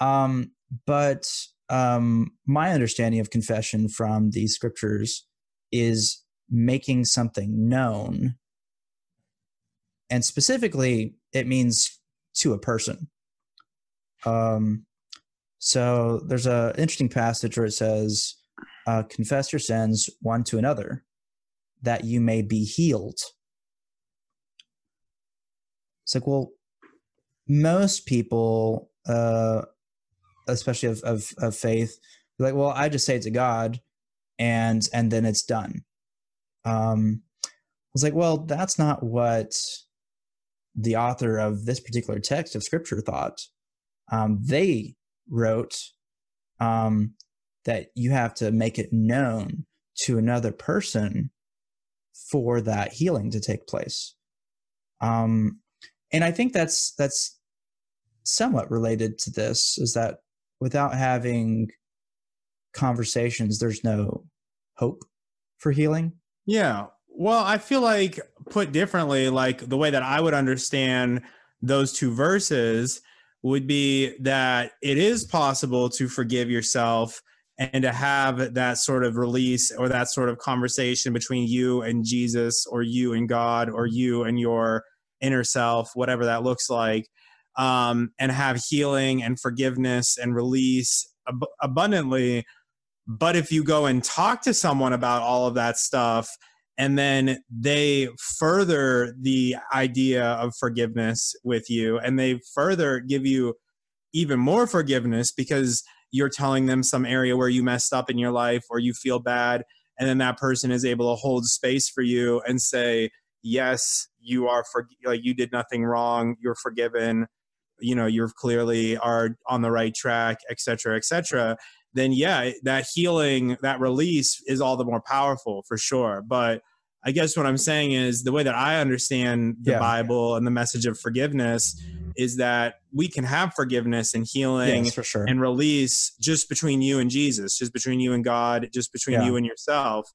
Um, but um, my understanding of confession from these scriptures is making something known. And specifically, it means to a person. Um, so there's a interesting passage where it says, uh, "Confess your sins one to another, that you may be healed. It's like, well, most people, uh, especially of, of, of faith, like, well, I just say it to God and, and then it's done. Um, I was like, well, that's not what the author of this particular text of scripture thought. Um, they wrote um, that you have to make it known to another person for that healing to take place. Um, and I think that's that's somewhat related to this is that without having conversations, there's no hope for healing. Yeah. Well, I feel like put differently, like the way that I would understand those two verses would be that it is possible to forgive yourself and to have that sort of release or that sort of conversation between you and Jesus or you and God or you and your inner self, whatever that looks like, um, and have healing and forgiveness and release ab- abundantly. But if you go and talk to someone about all of that stuff, and then they further the idea of forgiveness with you, and they further give you even more forgiveness because you're telling them some area where you messed up in your life or you feel bad and then that person is able to hold space for you and say yes you are for like you did nothing wrong you're forgiven you know you're clearly are on the right track etc etc then yeah that healing that release is all the more powerful for sure but i guess what i'm saying is the way that i understand the yeah. bible and the message of forgiveness is that we can have forgiveness and healing yes, sure. and release just between you and Jesus, just between you and God, just between yeah. you and yourself.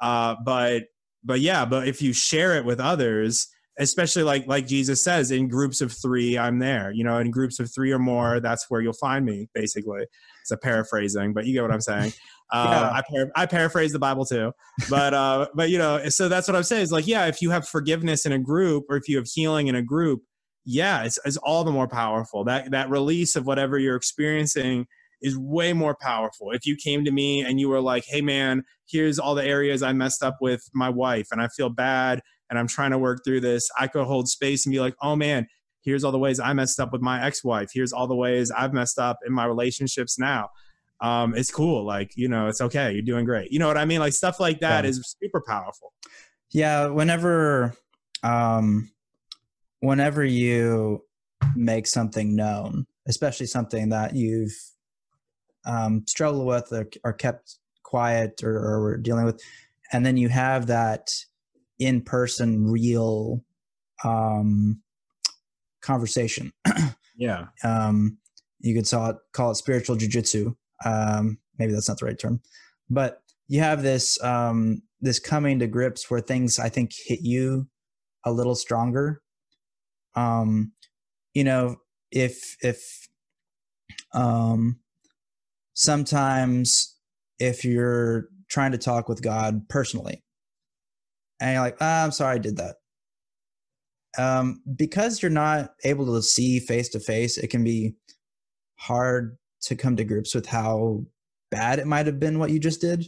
Uh, but but yeah, but if you share it with others, especially like like Jesus says, in groups of three, I'm there. You know, in groups of three or more, that's where you'll find me. Basically, it's a paraphrasing, but you get what I'm saying. Uh, yeah. I, par- I paraphrase the Bible too, but uh, but you know, so that's what I'm saying is like, yeah, if you have forgiveness in a group or if you have healing in a group, yeah, it's, it's all the more powerful. That that release of whatever you're experiencing is way more powerful. If you came to me and you were like, "Hey man, here's all the areas I messed up with my wife and I feel bad and I'm trying to work through this." I could hold space and be like, "Oh man, here's all the ways I messed up with my ex-wife. Here's all the ways I've messed up in my relationships now." Um, it's cool. Like, you know, it's okay. You're doing great. You know what I mean? Like stuff like that yeah. is super powerful. Yeah, whenever um whenever you make something known, especially something that you've um, struggled with or, or kept quiet or, or dealing with, and then you have that in person, real um, conversation. yeah. Um, you could call it, call it spiritual jujitsu. Um, maybe that's not the right term, but you have this um, this coming to grips where things I think hit you a little stronger um you know if if um sometimes if you're trying to talk with god personally and you're like ah, i'm sorry i did that um because you're not able to see face to face it can be hard to come to grips with how bad it might have been what you just did.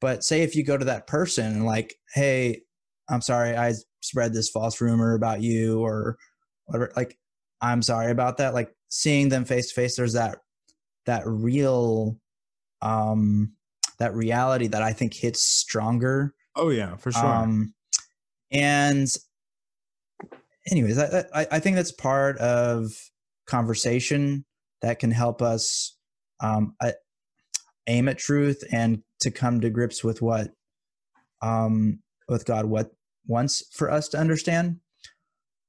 But say if you go to that person and like hey i'm sorry i spread this false rumor about you or whatever like i'm sorry about that like seeing them face to face there's that that real um that reality that i think hits stronger. Oh yeah for sure. Um and anyways I, I i think that's part of conversation that can help us um aim at truth and to come to grips with what um with god what wants for us to understand.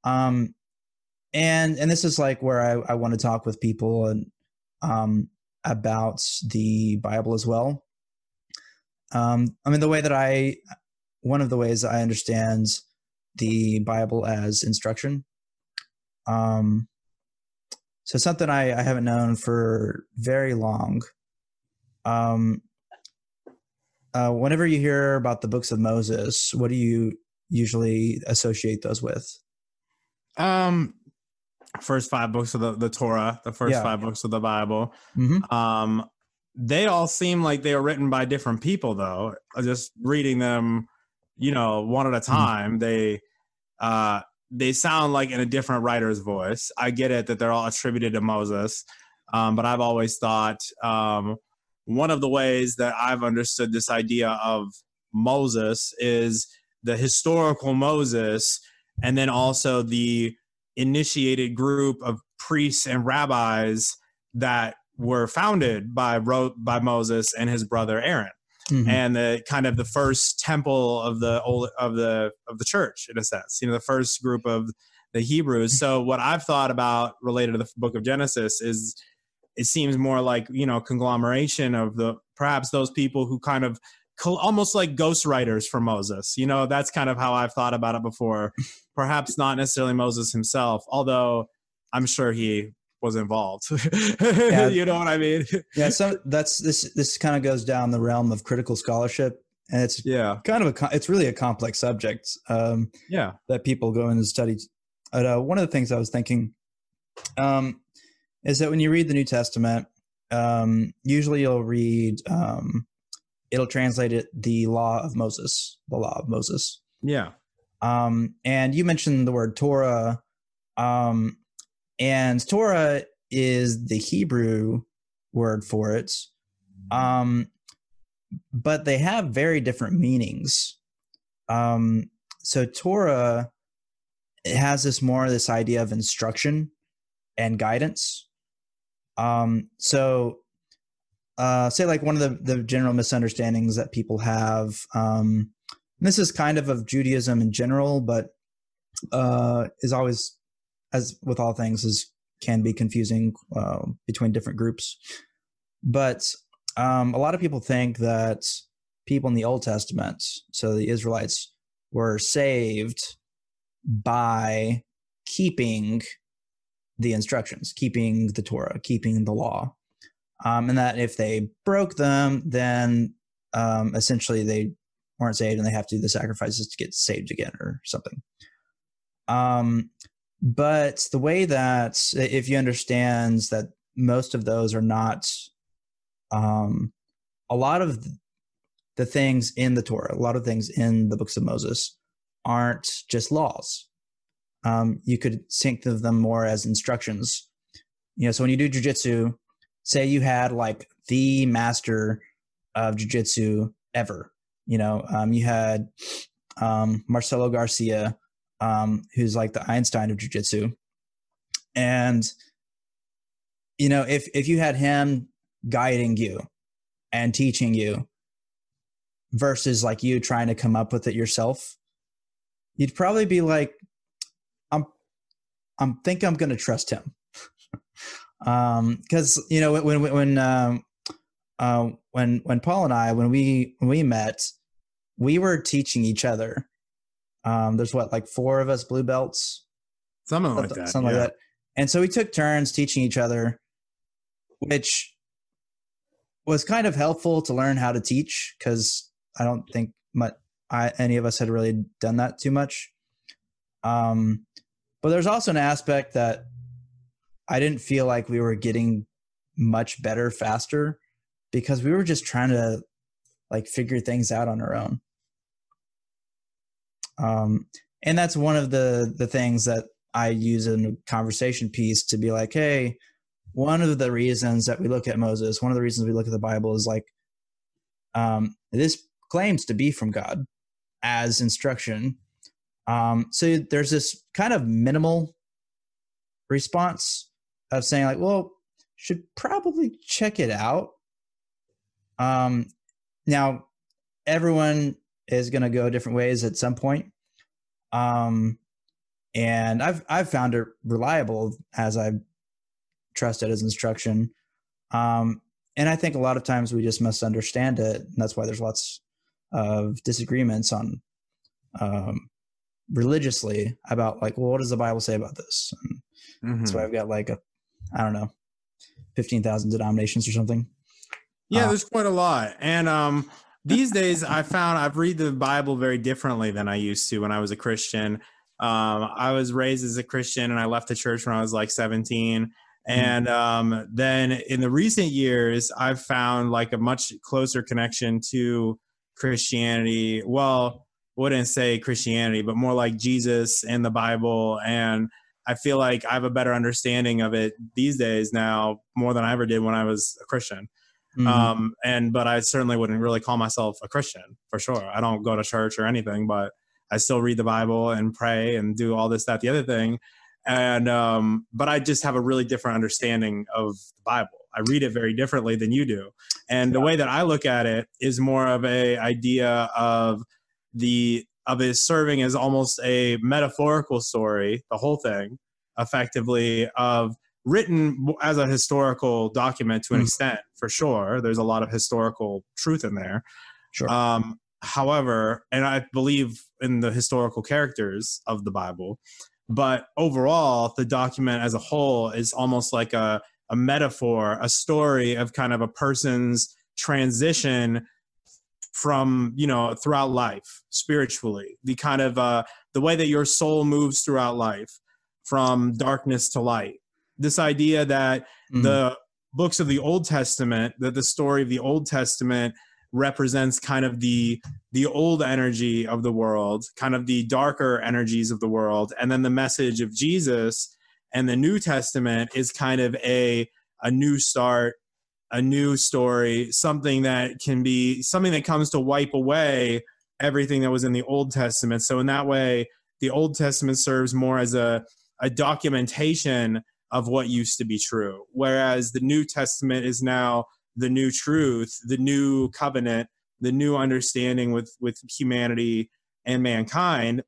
Um, and and this is like where I, I want to talk with people and um, about the Bible as well. Um, I mean, the way that I, one of the ways I understand the Bible as instruction. Um, so something I, I haven't known for very long. Um, uh, whenever you hear about the books of Moses, what do you usually associate those with? Um, first five books of the, the Torah, the first yeah. five books of the Bible. Mm-hmm. Um, they all seem like they were written by different people, though. Just reading them, you know, one at a mm-hmm. time, they uh, they sound like in a different writer's voice. I get it that they're all attributed to Moses, um, but I've always thought um, one of the ways that I've understood this idea of Moses is the historical Moses, and then also the initiated group of priests and rabbis that were founded by by Moses and his brother Aaron. Mm-hmm. and the kind of the first temple of the old of the of the church in a sense you know the first group of the hebrews so what i've thought about related to the book of genesis is it seems more like you know conglomeration of the perhaps those people who kind of almost like ghostwriters for Moses. You know, that's kind of how I've thought about it before. Perhaps not necessarily Moses himself, although I'm sure he was involved. yeah. you know what I mean? yeah. So that's this. This kind of goes down the realm of critical scholarship, and it's yeah, kind of a. It's really a complex subject. Um, yeah, that people go in and study. But uh, one of the things I was thinking, um, is that when you read the New Testament, um, usually you'll read, um, it'll translate it the law of Moses, the law of Moses. Yeah. Um, and you mentioned the word Torah. Um, and Torah is the Hebrew word for it. Um, but they have very different meanings. Um, so Torah it has this more this idea of instruction and guidance. Um, so uh, say like one of the, the general misunderstandings that people have, um, this is kind of of Judaism in general, but uh, is always, as with all things, is can be confusing uh, between different groups. But um, a lot of people think that people in the Old Testament, so the Israelites, were saved by keeping the instructions, keeping the Torah, keeping the law. Um, and that if they broke them, then um, essentially they weren't saved and they have to do the sacrifices to get saved again or something. Um, but the way that, if you understand that most of those are not, um, a lot of the things in the Torah, a lot of things in the books of Moses aren't just laws. Um, you could think of them more as instructions. You know, so when you do jujitsu, say you had like the master of jujitsu ever, you know, um, you had um, Marcelo Garcia, um, who's like the Einstein of jujitsu, and you know, if if you had him guiding you and teaching you versus like you trying to come up with it yourself, you'd probably be like, I'm, I'm think I'm to trust him. um, cause you know, when, when, when, um, uh, when, when Paul and I, when we, when we met, we were teaching each other. Um, there's what, like four of us blue belts, something like that, something yeah. like that. And so we took turns teaching each other, which was kind of helpful to learn how to teach because I don't think much, I, any of us had really done that too much. Um, but there's also an aspect that I didn't feel like we were getting much better faster because we were just trying to like figure things out on our own. Um, and that's one of the the things that I use in a conversation piece to be like, hey, one of the reasons that we look at Moses, one of the reasons we look at the Bible is like, um, this claims to be from God as instruction. Um, so there's this kind of minimal response of saying like, well, should probably check it out. Um, now, everyone is going to go different ways at some point. Um, and I've I've found it reliable as I've trusted as instruction. Um, and I think a lot of times we just misunderstand it, and that's why there's lots of disagreements on um, religiously about like, well, what does the Bible say about this? Mm-hmm. So I've got like a, I don't know, fifteen thousand denominations or something. Yeah, uh, there's quite a lot, and um, these days I found I've read the Bible very differently than I used to when I was a Christian. Um, I was raised as a Christian, and I left the church when I was like 17. Mm-hmm. And um, then in the recent years, I've found like a much closer connection to Christianity. Well, wouldn't say Christianity, but more like Jesus and the Bible. And I feel like I have a better understanding of it these days now more than I ever did when I was a Christian. Mm-hmm. Um, and but I certainly wouldn't really call myself a Christian for sure. I don't go to church or anything, but I still read the Bible and pray and do all this, that, the other thing. And um, but I just have a really different understanding of the Bible. I read it very differently than you do. And the way that I look at it is more of a idea of the of it serving as almost a metaphorical story, the whole thing, effectively of written as a historical document to an mm. extent, for sure. There's a lot of historical truth in there. Sure. Um, however, and I believe in the historical characters of the Bible, but overall, the document as a whole is almost like a a metaphor, a story of kind of a person's transition from you know throughout life spiritually the kind of uh the way that your soul moves throughout life from darkness to light this idea that mm. the books of the Old Testament that the story of the Old Testament represents kind of the the old energy of the world, kind of the darker energies of the world, and then the message of Jesus and the New Testament is kind of a a new start, a new story, something that can be something that comes to wipe away everything that was in the Old Testament. So in that way, the Old Testament serves more as a a documentation of what used to be true, whereas the New Testament is now the new truth, the new covenant, the new understanding with with humanity and mankind,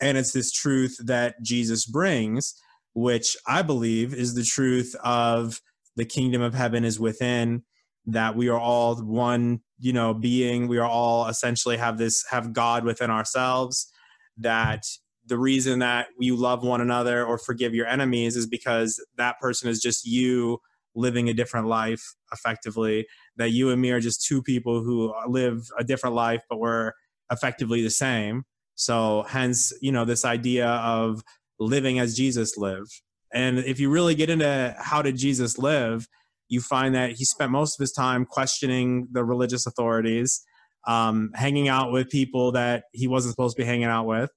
and it's this truth that Jesus brings which I believe is the truth of the kingdom of heaven is within that we are all one you know being. We are all essentially have this have god within ourselves that the reason that you love one another or forgive your enemies is because that person is just you living a different life effectively that you and me are just two people who live a different life but we're effectively the same so hence you know this idea of living as Jesus lived. And if you really get into how did Jesus live, you find that he spent most of his time questioning the religious authorities, um, hanging out with people that he wasn't supposed to be hanging out with,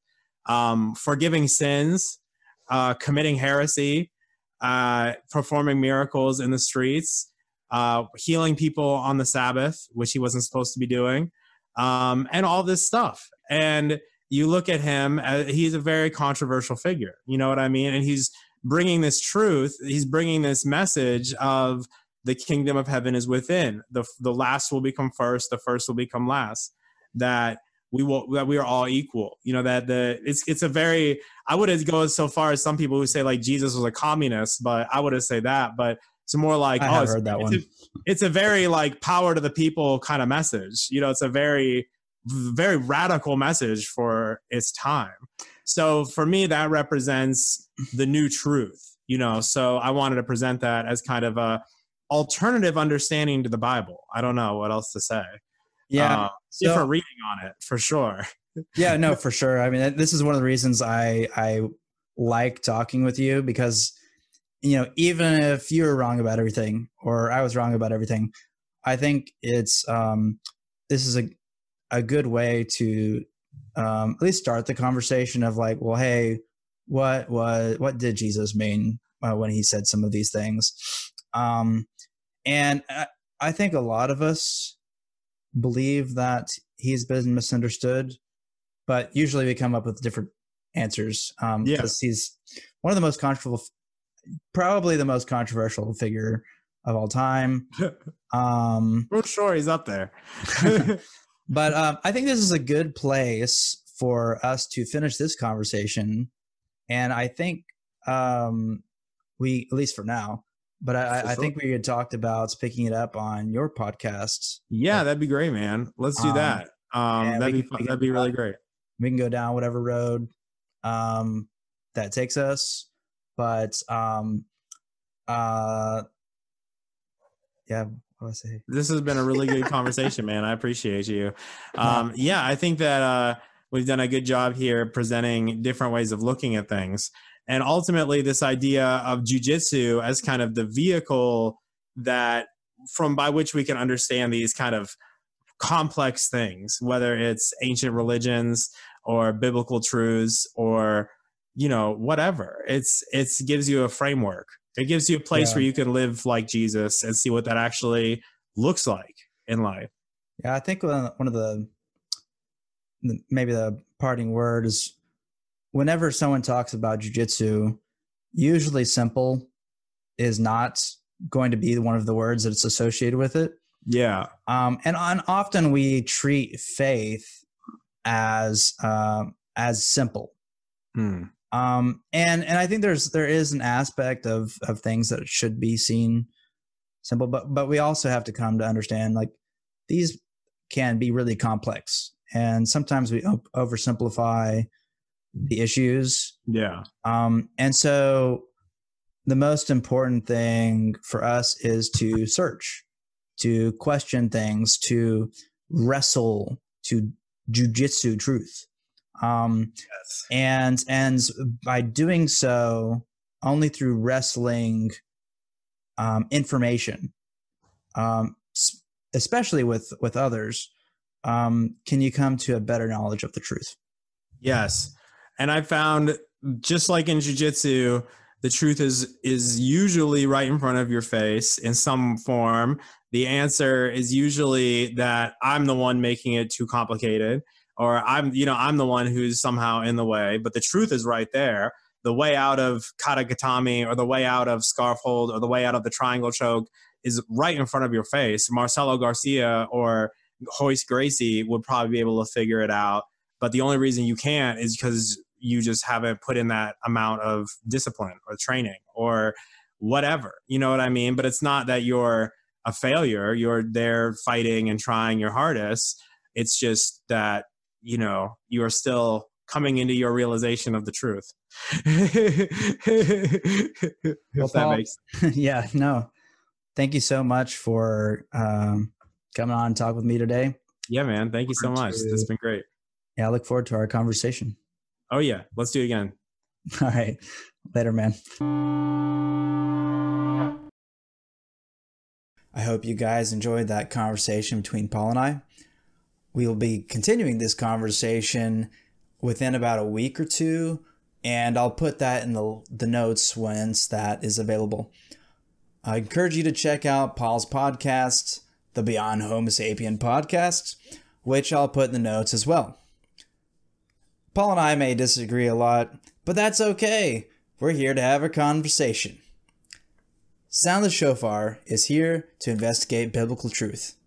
um, forgiving sins, uh, committing heresy, uh, performing miracles in the streets, uh, healing people on the Sabbath, which he wasn't supposed to be doing, um, and all this stuff. And you look at him, uh, he's a very controversial figure. You know what I mean? And he's bringing this truth, he's bringing this message of the kingdom of heaven is within. The, the last will become first, the first will become last. That we will that we are all equal. You know that the it's it's a very I wouldn't go so far as some people who say like Jesus was a communist, but I wouldn't say that. But it's more like I oh, heard that it's one. A, it's a very like power to the people kind of message. You know, it's a very very radical message for its time. So for me, that represents the new truth, you know. So I wanted to present that as kind of a alternative understanding to the Bible. I don't know what else to say. Yeah, uh, so, different reading on it for sure. yeah, no, for sure. I mean, this is one of the reasons I I like talking with you because you know even if you were wrong about everything or I was wrong about everything, I think it's um this is a a good way to um, at least start the conversation of like, well, hey, what was what did Jesus mean uh, when he said some of these things? Um, and I, I think a lot of us believe that he's been misunderstood, but usually we come up with different answers. Um, yeah. because he's one of the most controversial, probably the most controversial figure of all time. Um, For sure, he's up there. But um, I think this is a good place for us to finish this conversation. And I think um, we, at least for now, but I, I, think we had talked about picking it up on your podcast. Yeah, that'd be great, man. Let's do um, that. Um, that'd be fun. that'd be really great. We can go down whatever road um, that takes us, but um, uh, yeah, I say? This has been a really good conversation, man. I appreciate you. Um, yeah, I think that uh, we've done a good job here presenting different ways of looking at things. And ultimately, this idea of jujitsu as kind of the vehicle that from by which we can understand these kind of complex things, whether it's ancient religions or biblical truths or you know whatever. It's it's gives you a framework it gives you a place yeah. where you can live like Jesus and see what that actually looks like in life. Yeah, I think uh, one of the maybe the parting word is whenever someone talks about jujitsu, usually simple is not going to be one of the words that's associated with it. Yeah. Um, and on, often we treat faith as um, as simple. Hmm um and and i think there's there is an aspect of of things that should be seen simple but but we also have to come to understand like these can be really complex and sometimes we oversimplify the issues yeah um and so the most important thing for us is to search to question things to wrestle to jujitsu truth um, yes. And and by doing so, only through wrestling um, information, um, especially with with others, um, can you come to a better knowledge of the truth? Yes, and I found just like in jujitsu, the truth is is usually right in front of your face in some form. The answer is usually that I'm the one making it too complicated, or I'm you know I'm the one who's somehow in the way. But the truth is right there. The way out of kata gatame, or the way out of scarf hold, or the way out of the triangle choke is right in front of your face. Marcelo Garcia or Royce Gracie would probably be able to figure it out. But the only reason you can't is because you just haven't put in that amount of discipline or training or whatever. You know what I mean? But it's not that you're a failure. You're there fighting and trying your hardest. It's just that, you know, you are still coming into your realization of the truth. well, Paul, makes yeah, no. Thank you so much for um, coming on and talk with me today. Yeah, man. Thank you so much. To, it's been great. Yeah, I look forward to our conversation. Oh yeah, let's do it again. All right. Later, man. I hope you guys enjoyed that conversation between Paul and I. We will be continuing this conversation within about a week or two, and I'll put that in the, the notes once that is available. I encourage you to check out Paul's podcast, the Beyond Homo Sapien podcast, which I'll put in the notes as well. Paul and I may disagree a lot, but that's okay. We're here to have a conversation. Sound the Shofar is here to investigate biblical truth.